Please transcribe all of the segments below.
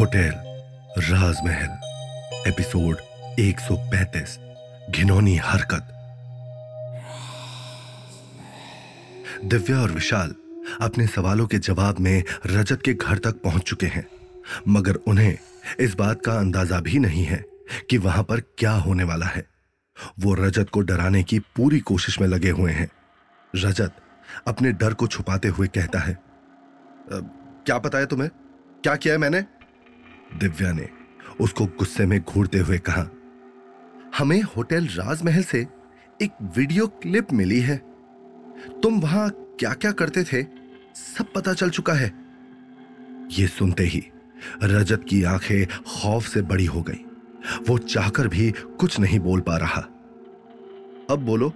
Hotel, राजमहल, episode 135 घिनौनी हरकत। दिव्या और विशाल अपने सवालों के जवाब में रजत के घर तक पहुँच चुके हैं, मगर उन्हें इस बात का अंदाज़ा भी नहीं है कि वहाँ पर क्या होने वाला है। वो रजत को डराने की पूरी कोशिश में लगे हुए हैं। रजत अपने डर को छुपाते हुए कहता है क्या बताया तुम्हें? क्या किया है मैंने? दिव्या ने उसको गुस्से में घूरते हुए कहा, हमें होटल राजमहल से एक वीडियो क्लिप मिली है। तुम वहाँ क्या क्या करते थे, सब पता चल चुका है। यह सुनते ही रजत की आँखें खौफ से बड़ी हो गई। वो चाहकर भी कुछ नहीं बोल पा रहा। अब बोलो,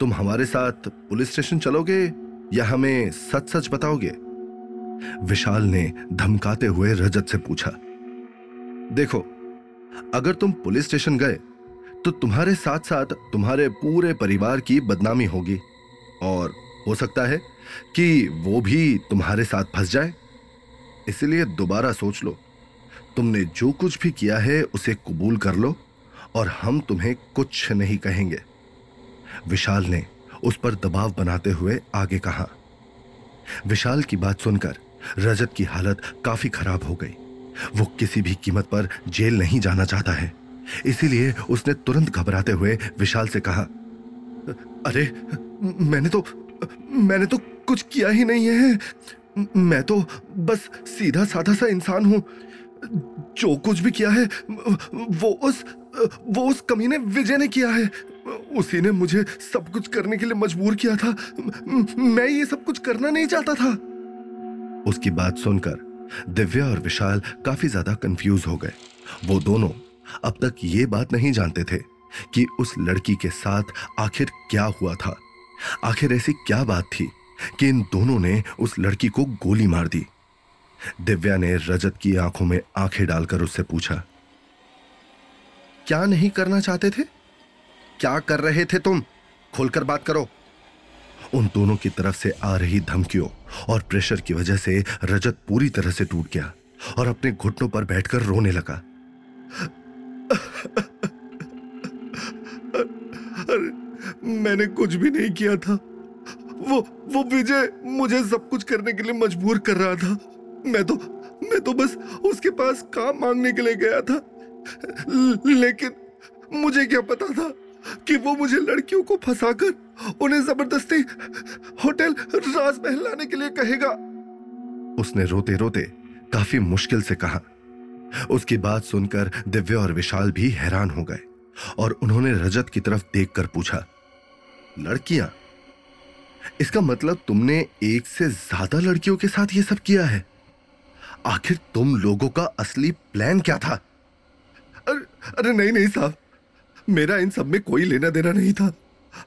तुम हमारे साथ पुलिस स्टेशन चलोगे या हमें सच सच बताओगे? विशाल ने धमकाते हुए रजत से पूछा, देखो, अगर तुम पुलिस स्टेशन गए तो तुम्हारे साथ साथ तुम्हारे पूरे परिवार की बदनामी होगी। और हो सकता है कि वो भी तुम्हारे साथ फंस जाए। इसलिए दोबारा सोच लो। तुमने जो कुछ भी किया है, उसे कबूल कर लो, और हम तुम्हें कुछ नहीं कहेंगे। विशाल ने उस पर दबाव बनाते हुए आगे कहा विशाल की बात सुनकर रजत की हालत काफ़ी खराब हो गई। वो किसी भी कीमत पर जेल नहीं जाना चाहता है। इसीलिए उसने तुरंत घबराते हुए विशाल से कहा, अरे, मैंने तो मैंने तो कुछ किया ही नहीं है। मैं तो बस सीधा साधा सा इंसान हूँ। जो कुछ भी किया है, वो उस वो उस कमीने विजय ने किया है। उसी ने मुझे सब कुछ करने के लिए मजबूर किया था। मैं ये सब कुछ करना नहीं चाहता था। उसकी बात सुनकर दिव्या और विशाल काफ़ी ज़्यादा कंफ्यूज हो गए। वो दोनों अब तक ये बात नहीं जानते थे कि उस लड़की के साथ आखिर क्या हुआ था। आखिर ऐसी क्या बात थी कि इन दोनों ने उस लड़की को गोली मार दी। दिव्या ने रजत की आँखों में आँखें डालकर उससे पूछा, क्या नहीं करना चाहते थे? क्या कर रहे थे तुम? खोलकर बात करो। उन दोनों की तरफ़ से आ रही धमकियों और प्रेशर की वजह से रजत पूरी तरह से टूट गया और अपने घुटनों पर बैठकर रोने लगा। अरे, मैंने कुछ भी नहीं किया था। वो वो विजय मुझे सब कुछ करने के लिए मजबूर कर रहा था। मैं तो मैं तो बस उसके पास काम मांगने के लिए गया था। लेकिन मुझे क्या पता था? कि वो मुझे लड़कियों को फंसाकर उन्हें ज़बरदस्ती होटल राजमहल लाने के लिए कहेगा। उसने रोते रोते काफ़ी मुश्किल से कहा। उसकी बात सुनकर दिव्या और विशाल भी हैरान हो गए और उन्होंने रजत की तरफ़ देखकर पूछा लड़कियाँ इसका मतलब तुमने एक से ज़्यादा लड़कियों के साथ यह सब किया है? आखिर तुम लोगों का असली प्लान क्या था? अरे, अरे नहीं नहीं साहब मेरा इन सब में कोई लेना देना नहीं था।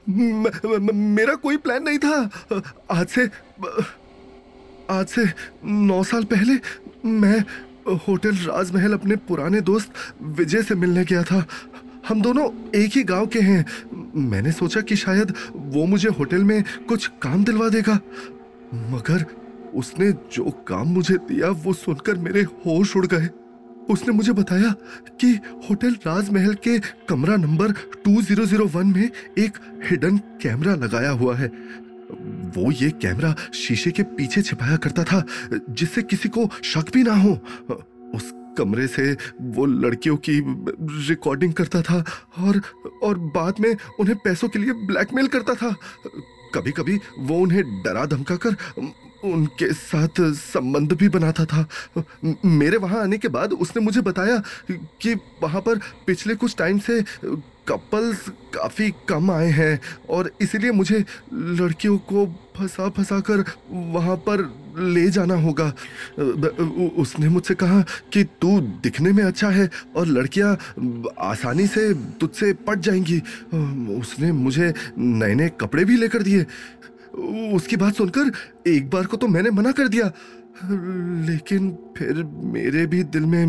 मेरा कोई प्लान नहीं था। आज से आज से नौ साल पहले मैं होटल राजमहल अपने पुराने दोस्त विजय से मिलने गया था। हम दोनों एक ही गाँव के हैं। मैंने सोचा कि शायद वो मुझे होटल में कुछ काम दिलवा देगा। मगर उसने जो काम मुझे दिया वो सुनकर मेरे होश उड़ गए। उसने मुझे बताया कि होटल राजमहल के कमरा नंबर 2001 में एक हिडन कैमरा लगाया हुआ है। वो ये कैमरा शीशे के पीछे छिपाया करता था, जिससे किसी को शक भी ना हो। उस कमरे से वो लड़कियों की रिकॉर्डिंग करता था और और बाद में उन्हें पैसों के लिए ब्लैकमेल करता था। कभी कभी वो उन्हें डरा धमका कर उनके साथ संबंध भी बनाता था मेरे वहाँ आने के बाद उसने मुझे बताया कि वहाँ पर पिछले कुछ टाइम से कपल्स काफ़ी कम आए हैं और इसीलिए मुझे लड़कियों को फंसा फंसा कर वहाँ पर ले जाना होगा। उसने मुझसे कहा कि तू दिखने में अच्छा है और लड़कियाँ आसानी से तुझसे पट जाएँगी। उसने मुझे नए नए कपड़े भी लेकर दिए। उसकी बात सुनकर एक बार को तो मैंने मना कर दिया। लेकिन फिर मेरे भी दिल में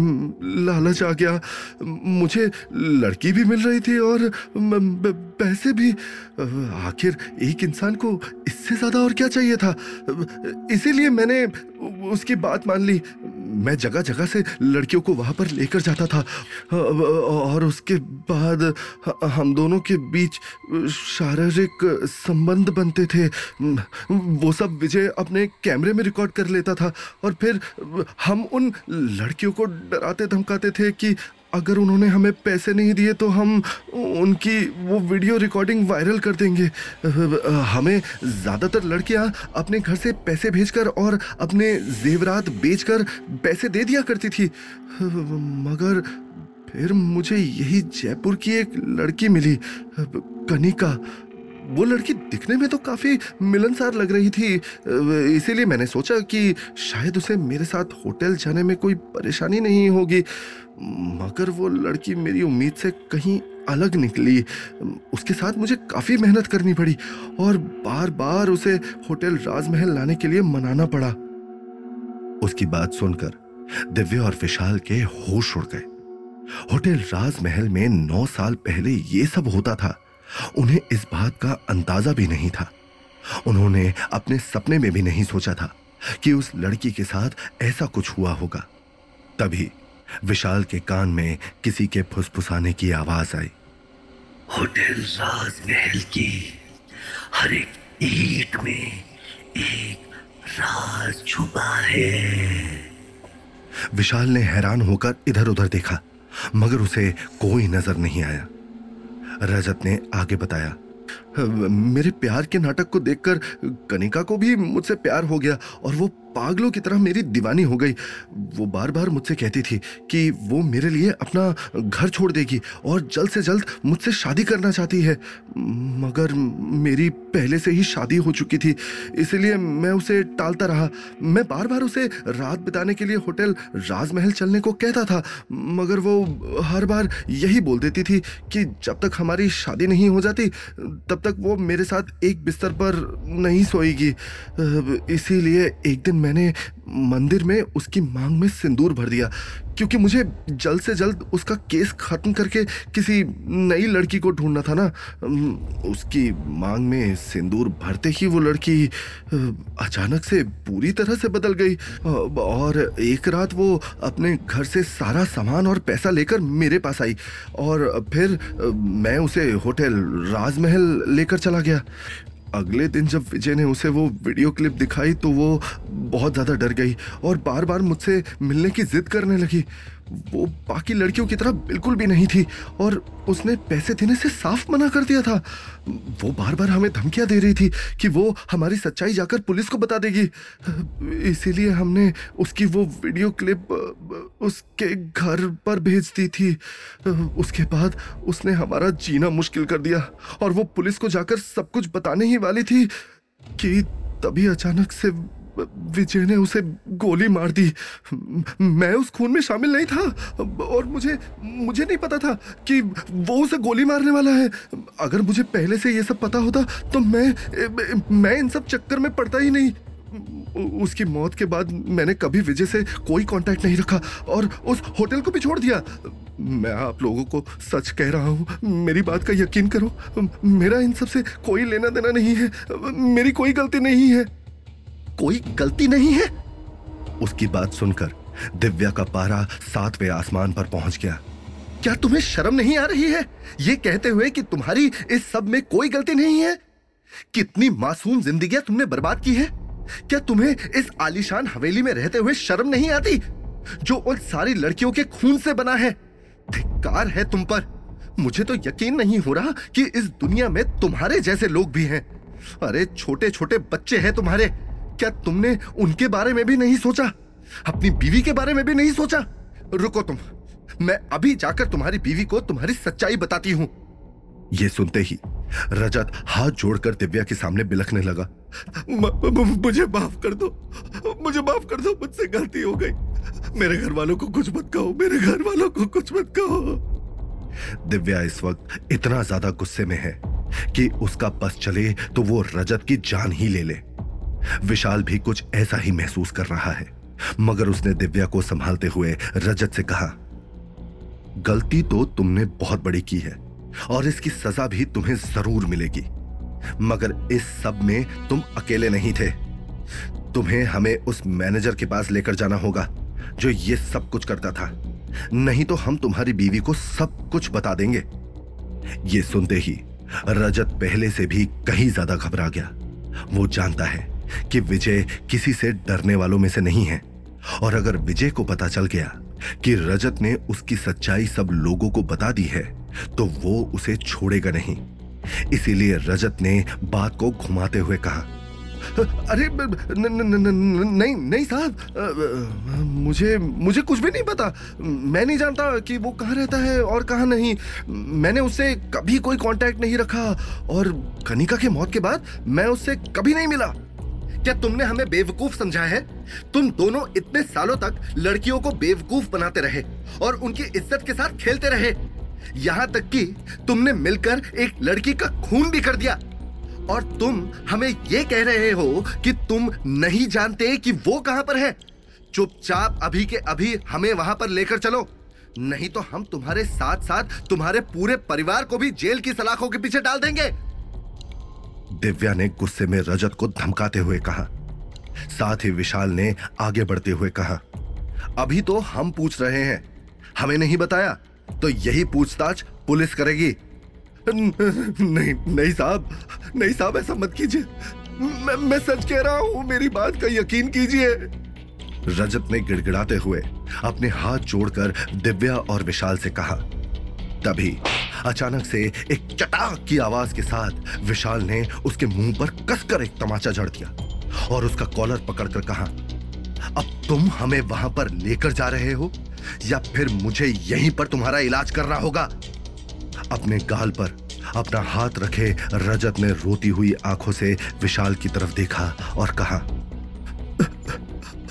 लालच आ गया। मुझे लड़की भी मिल रही थी और पैसे भी। आखिर एक इंसान को इससे ज़्यादा और क्या चाहिए था? इसीलिए मैंने उसकी बात मान ली। मैं जगह जगह से लड़कियों को वहाँ पर लेकर जाता था। और उसके बाद हम दोनों के बीच शारीरिक संबंध बनते थे। वो सब विजय अपने कैमरे में रिकॉर्ड कर लेता था। और फिर हम उन लड़कियों को डराते धमकाते थे कि अगर उन्होंने हमें पैसे नहीं दिए तो हम उनकी वो वीडियो रिकॉर्डिंग वायरल कर देंगे। हमें ज़्यादातर लड़कियाँ अपने घर से पैसे भेजकर और अपने जेवरात बेचकर पैसे दे दिया करती थी। मगर फिर मुझे यही जयपुर की एक लड़की मिली, कनिका। वो लड़की दिखने में तो काफ़ी मिलनसार लग रही थी। इसीलिए मैंने सोचा कि शायद उसे मेरे साथ होटल जाने में कोई परेशानी नहीं होगी। मगर वो लड़की मेरी उम्मीद से कहीं अलग निकली। उसके साथ मुझे काफ़ी मेहनत करनी पड़ी और बार बार उसे होटल राजमहल लाने के लिए मनाना पड़ा। उसकी बात सुनकर दिव्य और विशाल के होश उड़ गए। होटल राजमहल में नौ साल पहले ये सब होता था। उन्हें इस बात का अंदाज़ा भी नहीं था। उन्होंने अपने सपने में भी नहीं सोचा था कि उस लड़की के साथ ऐसा कुछ हुआ होगा। तभी विशाल के कान में किसी के फुसफुसाने की आवाज़ आई। होटल राजमहल की हर एक ईट में एक राज छुपा है। विशाल ने हैरान होकर इधर उधर देखा मगर उसे कोई नज़र नहीं आया। रजत ने आगे बताया। मेरे प्यार के नाटक को देखकर कनिका को भी मुझसे प्यार हो गया और वो पागलों की तरह मेरी दीवानी हो गई। वो बार बार मुझसे कहती थी कि वो मेरे लिए अपना घर छोड़ देगी और जल्द से जल्द मुझसे शादी करना चाहती है। मगर मेरी पहले से ही शादी हो चुकी थी, इसलिए मैं उसे टालता रहा। मैं बार बार उसे रात बिताने के लिए होटल राजमहल चलने को कहता था, मगर वो हर बार यही बोल देती थी कि जब तक हमारी शादी नहीं हो जाती तब तक वो मेरे साथ एक बिस्तर पर नहीं सोएगी। इसीलिए एक दिन मैंने मंदिर में उसकी मांग में सिंदूर भर दिया। क्योंकि मुझे जल्द से जल्द उसका केस खत्म करके किसी नई लड़की को ढूंढना था ना। उसकी मांग में सिंदूर भरते ही वो लड़की अचानक से पूरी तरह से बदल गई। और एक रात वो अपने घर से सारा सामान और पैसा लेकर मेरे पास आई। और फिर मैं उसे होटल राजमहल लेकर चला गया। अगले दिन जब विजय ने उसे वो वीडियो क्लिप दिखाई तो वो बहुत ज़्यादा डर गई और बार बार मुझसे मिलने की जिद करने लगी। वो बाकी लड़कियों की तरह बिल्कुल भी नहीं थी और उसने पैसे देने से साफ़ मना कर दिया था। वो बार बार हमें धमकियाँ दे रही थी कि वो हमारी सच्चाई जाकर पुलिस को बता देगी। इसीलिए हमने उसकी वो वीडियो क्लिप, उसके घर पर भेज दी थी। उसके बाद उसने हमारा जीना मुश्किल कर दिया और वो पुलिस को जाकर सब कुछ बताने ही वाली थी कि तभी अचानक से विजय ने उसे गोली मार दी। मैं उस खून में शामिल नहीं था और मुझे मुझे नहीं पता था कि वो उसे गोली मारने वाला है। अगर मुझे पहले से ये सब पता होता तो मैं मैं इन सब चक्कर में पड़ता ही नहीं। उसकी मौत के बाद मैंने कभी विजय से कोई कांटेक्ट नहीं रखा और उस होटल को भी छोड़ दिया। मैं आप लोगों को सच कह रहा हूँ, मेरी बात का यकीन करो। मेरा इन सबसे कोई लेना देना नहीं है। मेरी कोई गलती नहीं है। कोई गलती नहीं है? उसकी बात सुनकर दिव्या का पारा सातवें आसमान पर पहुँच गया। क्या तुम्हें शर्म नहीं आ रही है? ये कहते हुए कि तुम्हारी इस सब में कोई गलती नहीं है? कितनी मासूम ज़िंदगी तुमने बर्बाद की है? क्या तुम्हें इस आलीशान हवेली में रहते हुए शर्म नहीं आती? जो उन सारी लड़कियों के खून से बना है। धिक्कार है तुम पर। मुझे तो यकीन नहीं हो रहा कि इस दुनिया में तुम्हारे जैसे लोग भी हैं। अरे छोटे छोटे बच्चे हैं तुम्हारे। क्या तुमने उनके बारे में भी नहीं सोचा? अपनी बीवी के बारे में भी नहीं सोचा? रुको तुम। मैं अभी जाकर तुम्हारी बीवी को तुम्हारी सच्चाई बताती हूँ। ये सुनते ही रजत हाथ जोड़कर दिव्या के सामने बिलखने लगा। मुझे माफ़ कर दो। मुझे माफ़ कर दो, मुझसे गलती हो गई। मेरे घर वालों को कुछ मत कहो, मेरे घर वालों को कुछ मत कहो। दिव्या इस वक्त इतना ज़्यादा गुस्से में है कि उसका बस चले तो वो रजत की जान ही ले ले। विशाल भी कुछ ऐसा ही महसूस कर रहा है। मगर उसने दिव्या को संभालते हुए रजत से कहा, गलती तो तुमने बहुत बड़ी की है, और इसकी सजा भी तुम्हें ज़रूर मिलेगी। मगर इस सब में तुम अकेले नहीं थे। तुम्हें हमें उस मैनेजर के पास लेकर जाना होगा, जो ये सब कुछ करता था। नहीं तो हम तुम्हारी बीवी को सब कुछ बता देंगे। ये सुनते ही रजत पहले से भी कहीं ज़्यादा घबरा गया। वो जानता है कि विजय किसी से डरने वालों में से नहीं है। और अगर विजय को पता चल गया कि रजत ने उसकी सच्चाई सब लोगों को बता दी है तो वो उसे छोड़ेगा नहीं। इसीलिए रजत ने बात को घुमाते हुए कहा अरे न, न, न, न, नहीं नहीं साहब मुझे मुझे कुछ भी नहीं पता। मैं नहीं जानता कि वो कहाँ रहता है और कहाँ नहीं। मैंने उससे कभी कोई कांटेक्ट नहीं रखा और कनिका की मौत के बाद मैं उससे कभी नहीं मिला। क्या तुमने हमें बेवकूफ़ समझा है? तुम दोनों इतने सालों तक लड़कियों को बेवकूफ़ बनाते रहे और उनकी इज़्ज़त के साथ खेलते रहे। यहाँ तक कि तुमने मिलकर एक लड़की का खून भी कर दिया। और तुम हमें ये कह रहे हो कि तुम नहीं जानते कि वो कहाँ पर है। चुपचाप अभी के अभी हमें वहाँ पर लेकर चलो। नहीं तो हम तुम्हारे साथ साथ तुम्हारे पूरे परिवार को भी जेल की सलाखों के पीछे डाल देंगे। दिव्या ने गुस्से में रजत को धमकाते हुए कहा। साथ ही विशाल ने आगे बढ़ते हुए कहा अभी तो हम पूछ रहे हैं। हमें नहीं बताया तो यही पूछताछ पुलिस करेगी। नहीं नहीं साहब नहीं साहब ऐसा मत कीजिए। मैं, मैं सच कह रहा हूँ मेरी बात का यकीन कीजिए। रजत ने गिड़गिड़ाते हुए अपने हाथ जोड़कर दिव्या और विशाल से कहा तभी अचानक से एक चटाक की आवाज़ के साथ विशाल ने उसके मुँह पर कसकर एक तमाचा जड़ दिया और उसका कॉलर पकड़कर कहा अब तुम हमें वहाँ पर लेकर जा रहे हो या फिर मुझे यहीं पर तुम्हारा इलाज करना होगा? अपने गाल पर अपना हाथ रखे रजत ने रोती हुई आँखों से विशाल की तरफ़ देखा और कहा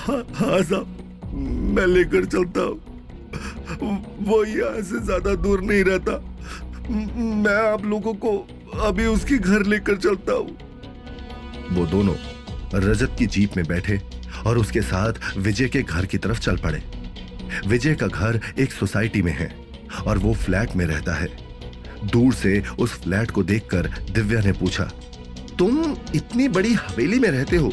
हाँ, साहब मैं लेकर चलता हूँ। वो यहाँ से ज़्यादा दूर नहीं रहता। मैं आप लोगों को अभी उसके घर लेकर चलता हूँ। वो दोनों रजत की जीप में बैठे और उसके साथ विजय के घर की तरफ़ चल पड़े। विजय का घर एक सोसाइटी में है और वो फ्लैट में रहता है। दूर से उस फ्लैट को देखकर दिव्या ने पूछा, तुम इतनी बड़ी हवेली में रहते हो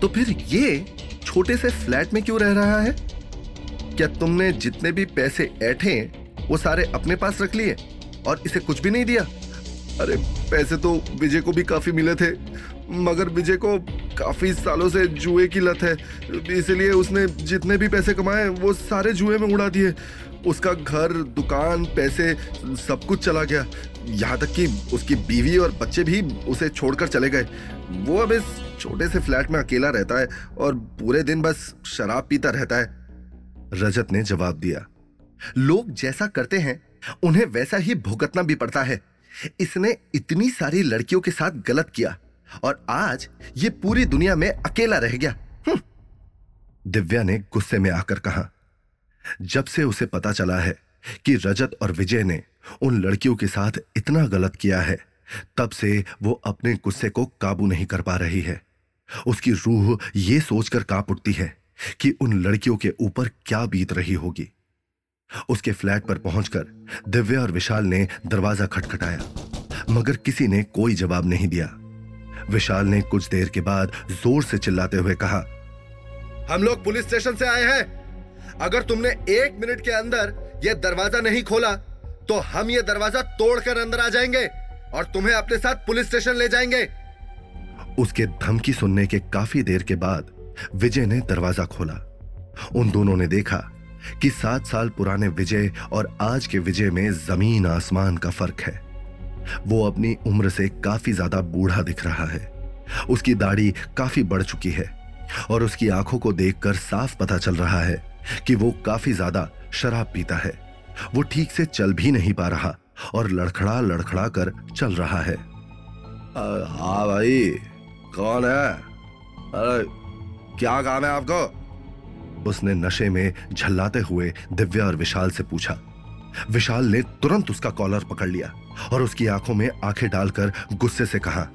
तो फिर ये छोटे से फ्लैट में क्यों रह रहा है? क्या तुमने जितने भी पैसे ऐठे वो सारे अपने पास रख लिए और इसे कुछ भी नहीं दिया? अरे, पैसे तो विजय को भी काफ़ी मिले थे, मगर विजय को काफ़ी सालों से जुए की लत है। इसलिए उसने जितने भी पैसे कमाए, वो सारे जुए में उड़ा दिए। उसका घर, दुकान, पैसे, सब कुछ चला गया। यहाँ तक कि उसकी बीवी और बच्चे भी उसे छोड़कर चले गए। वो अब इस छोटे से फ्लैट में अकेला रहता है और पूरे दिन बस शराब पीता रहता है। रजत ने जवाब दिया, लोग जैसा करते हैं, उन्हें वैसा ही भुगतना भी पड़ता है। इसने इतनी सारी लड़कियों के साथ गलत किया और आज ये पूरी दुनिया में अकेला रह गया। हम्म। दिव्या ने गुस्से में आकर कहा, जब से उसे पता चला है कि रजत और विजय ने उन लड़कियों के साथ इतना गलत किया है, तब से वो अपने गुस्से को काबू नहीं कर पा रही है। उसकी रूह ये सोचकर काँप उठती है। कि उन लड़कियों के ऊपर क्या बीत रही होगी। उसके फ्लैट पर पहुंचकर दिव्या और विशाल ने दरवाज़ा खटखटाया, मगर किसी ने कोई जवाब नहीं दिया। विशाल ने कुछ देर के बाद ज़ोर से चिल्लाते हुए कहा, हम लोग पुलिस स्टेशन से आए हैं। अगर तुमने एक मिनट के अंदर यह दरवाज़ा नहीं खोला तो हम यह दरवाज़ा तोड़कर अंदर आ जाएँगे और तुम्हें अपने साथ पुलिस स्टेशन ले जाएँगे। उसके धमकी सुनने के काफ़ी देर के बाद विजय ने दरवाज़ा खोला। उन दोनों ने देखा कि सात साल पुराने विजय और आज के विजय में ज़मीन आसमान का फ़र्क है। वो अपनी उम्र से काफ़ी ज़्यादा बूढ़ा दिख रहा है। उसकी दाढ़ी काफ़ी बढ़ चुकी है और उसकी आँखों को देखकर साफ़ पता चल रहा है कि वो काफ़ी ज़्यादा शराब पीता है। वो ठीक से चल भी नहीं पा रहा और लड़खड़ा लड़खड़ा कर चल रहा है। हाँ भाई, कौन है? अरे क्या काम है आपको? उसने नशे में झल्लाते हुए दिव्या और विशाल से पूछा। विशाल ने तुरंत उसका कॉलर पकड़ लिया और उसकी आँखों में आँखें डालकर गुस्से से कहा,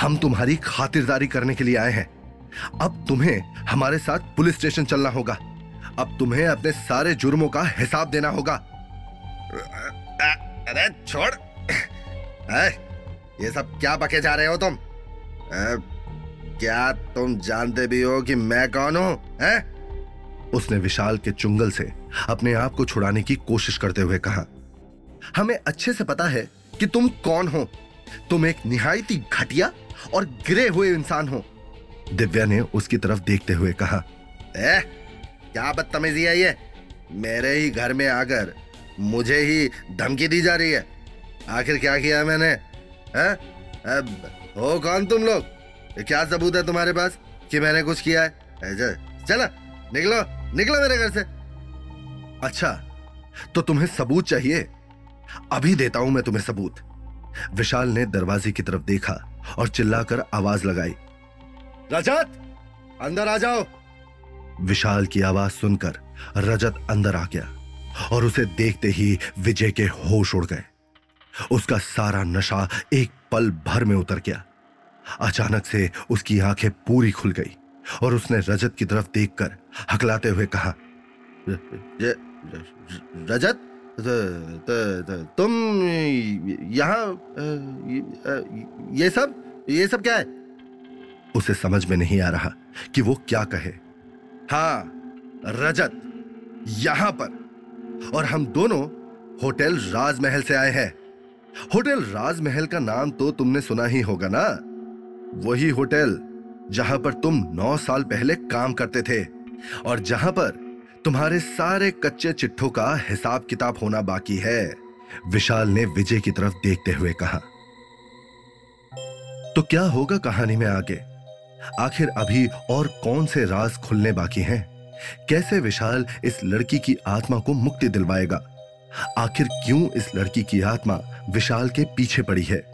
हम तुम्हारी खातिरदारी करने के लिए आए हैं। अब तुम्हें हमारे साथ पुलिस स्टेशन चलना होगा। अब तुम्हें अपने सारे जुर्मों का हिसाब देना होगा। अरे छोड़। ये सब क्या बके जा रहे हो तुम? क्या तुम जानते भी हो कि मैं कौन हूँ उसने विशाल के चुंगल से अपने आप को छुड़ाने की कोशिश करते हुए कहा हमें अच्छे से पता है कि तुम कौन हो। तुम एक निहायती घटिया और गिरे हुए इंसान हो। दिव्या ने उसकी तरफ़ देखते हुए कहा ए, क्या बदतमीजी है ये? मेरे ही घर में आकर मुझे ही धमकी दी जा रही है। आखिर क्या किया मैंने? है? अब हो कौन तुम लोग? क्या सबूत है तुम्हारे पास कि मैंने कुछ किया है? चला, निकलो निकलो मेरे घर से। अच्छा तो तुम्हें सबूत चाहिए? अभी देता हूँ मैं तुम्हें सबूत। विशाल ने दरवाजे की तरफ़ देखा और चिल्लाकर आवाज़ लगाई। रजत, अंदर आ जाओ। विशाल की आवाज़ सुनकर रजत अंदर आ गया और उसे देखते ही विजय के होश उड़ गए। उसका सारा नशा एक पल भर में उतर गया। अचानक से उसकी आँखें पूरी खुल गई और उसने रजत की तरफ़ देखकर हकलाते हुए कहा रजत तुम यहाँ ये सब ये सब क्या है? उसे समझ में नहीं आ रहा कि वो क्या कहे। हाँ रजत, यहाँ पर। और हम दोनों होटल राजमहल से आए हैं। होटल राजमहल का नाम तो तुमने सुना ही होगा ना? वही होटल जहाँ पर तुम नौ साल पहले काम करते थे और जहाँ पर तुम्हारे सारे कच्चे चिट्ठों का हिसाब किताब होना बाकी है, विशाल ने विजय की तरफ़ देखते हुए कहा। तो क्या होगा कहानी में आगे? आखिर अभी और कौन से राज खुलने बाकी हैं? कैसे विशाल इस लड़की की आत्मा को मुक्ति दिलवाएगा? आखिर क्यों इस लड़की की आत्मा विशाल के पीछे पड़ी है?